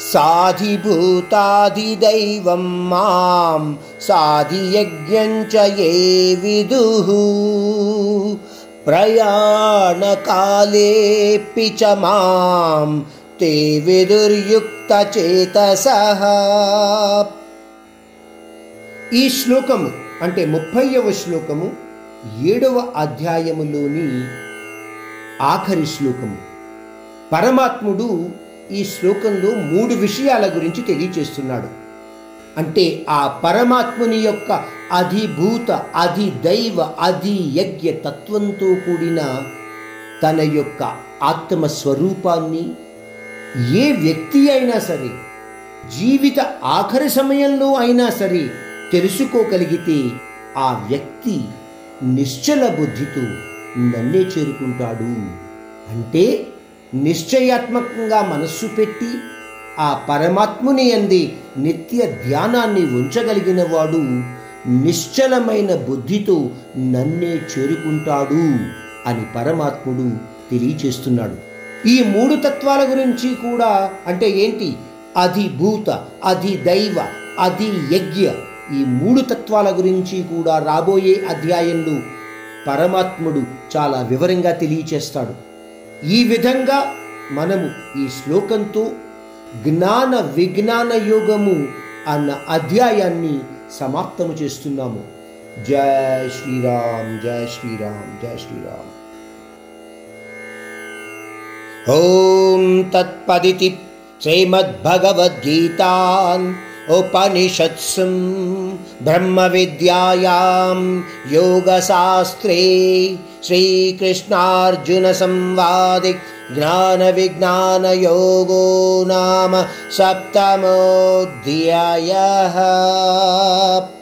సాధిభూతాదిదైవం మాం సాధియజ్ఞంచ ఏ విదుః. ప్రయాణకాలేపి చ మాం తే విదుర్యుక్తచేతసః. ఈ శ్లోకము అంటే ముప్పైవ శ్లోకము ఏడవ అధ్యాయములోని ఆఖరి శ్లోకము. పరమాత్ముడు ఈ శ్లోకంలో మూడు విషయాల గురించి తెలియచేస్తున్నాడు. అంటే ఆ పరమాత్ముని యొక్క అధిభూత అధిదైవ అధి యజ్ఞ తత్వంతో కూడిన తన యొక్క ఆత్మస్వరూపాన్ని ఏ వ్యక్తి అయినా సరే జీవిత ఆఖరి సమయంలో అయినా సరే తెలుసుకోగలిగితే ఆ వ్యక్తి నిశ్చల బుద్ధితో నన్నే చేరుకుంటాడు. అంటే నిశ్చయాత్మకంగా మనస్సు పెట్టి ఆ పరమాత్ముని అంది నిత్య ధ్యానాన్ని ఉంచగలిగిన వాడు నిశ్చలమైన బుద్ధితో నన్నే చేరుకుంటాడు అని పరమాత్ముడు తెలియచేస్తున్నాడు. ఈ మూడు తత్వాల గురించి కూడా అంటే ఏంటి? అధిభూత అధిదైవ అధి యజ్ఞ ఈ మూడు తత్వాల గురించి కూడా రాబోయే అధ్యాయంలో పరమాత్ముడు చాలా వివరంగా తెలియచేస్తాడు. ఈ విధంగా మనము ఈ శ్లోకంతో జ్ఞాన విజ్ఞాన యోగము అన్న అధ్యాయాన్ని సమాప్తము చేస్తున్నాము. జయ శ్రీరామ్ జయ శ్రీరామ్ జయ శ్రీరామ్. ఓం తత్పదితి శ్రీమద్భగవద్గీతాన్ उपनिषत्सु ब्रह्मविद्यायां योगशास्त्रे श्रीकृष्णार्जुनसंवादि ज्ञानविज्ञानयोगो नाम सप्तमोऽध्यायः।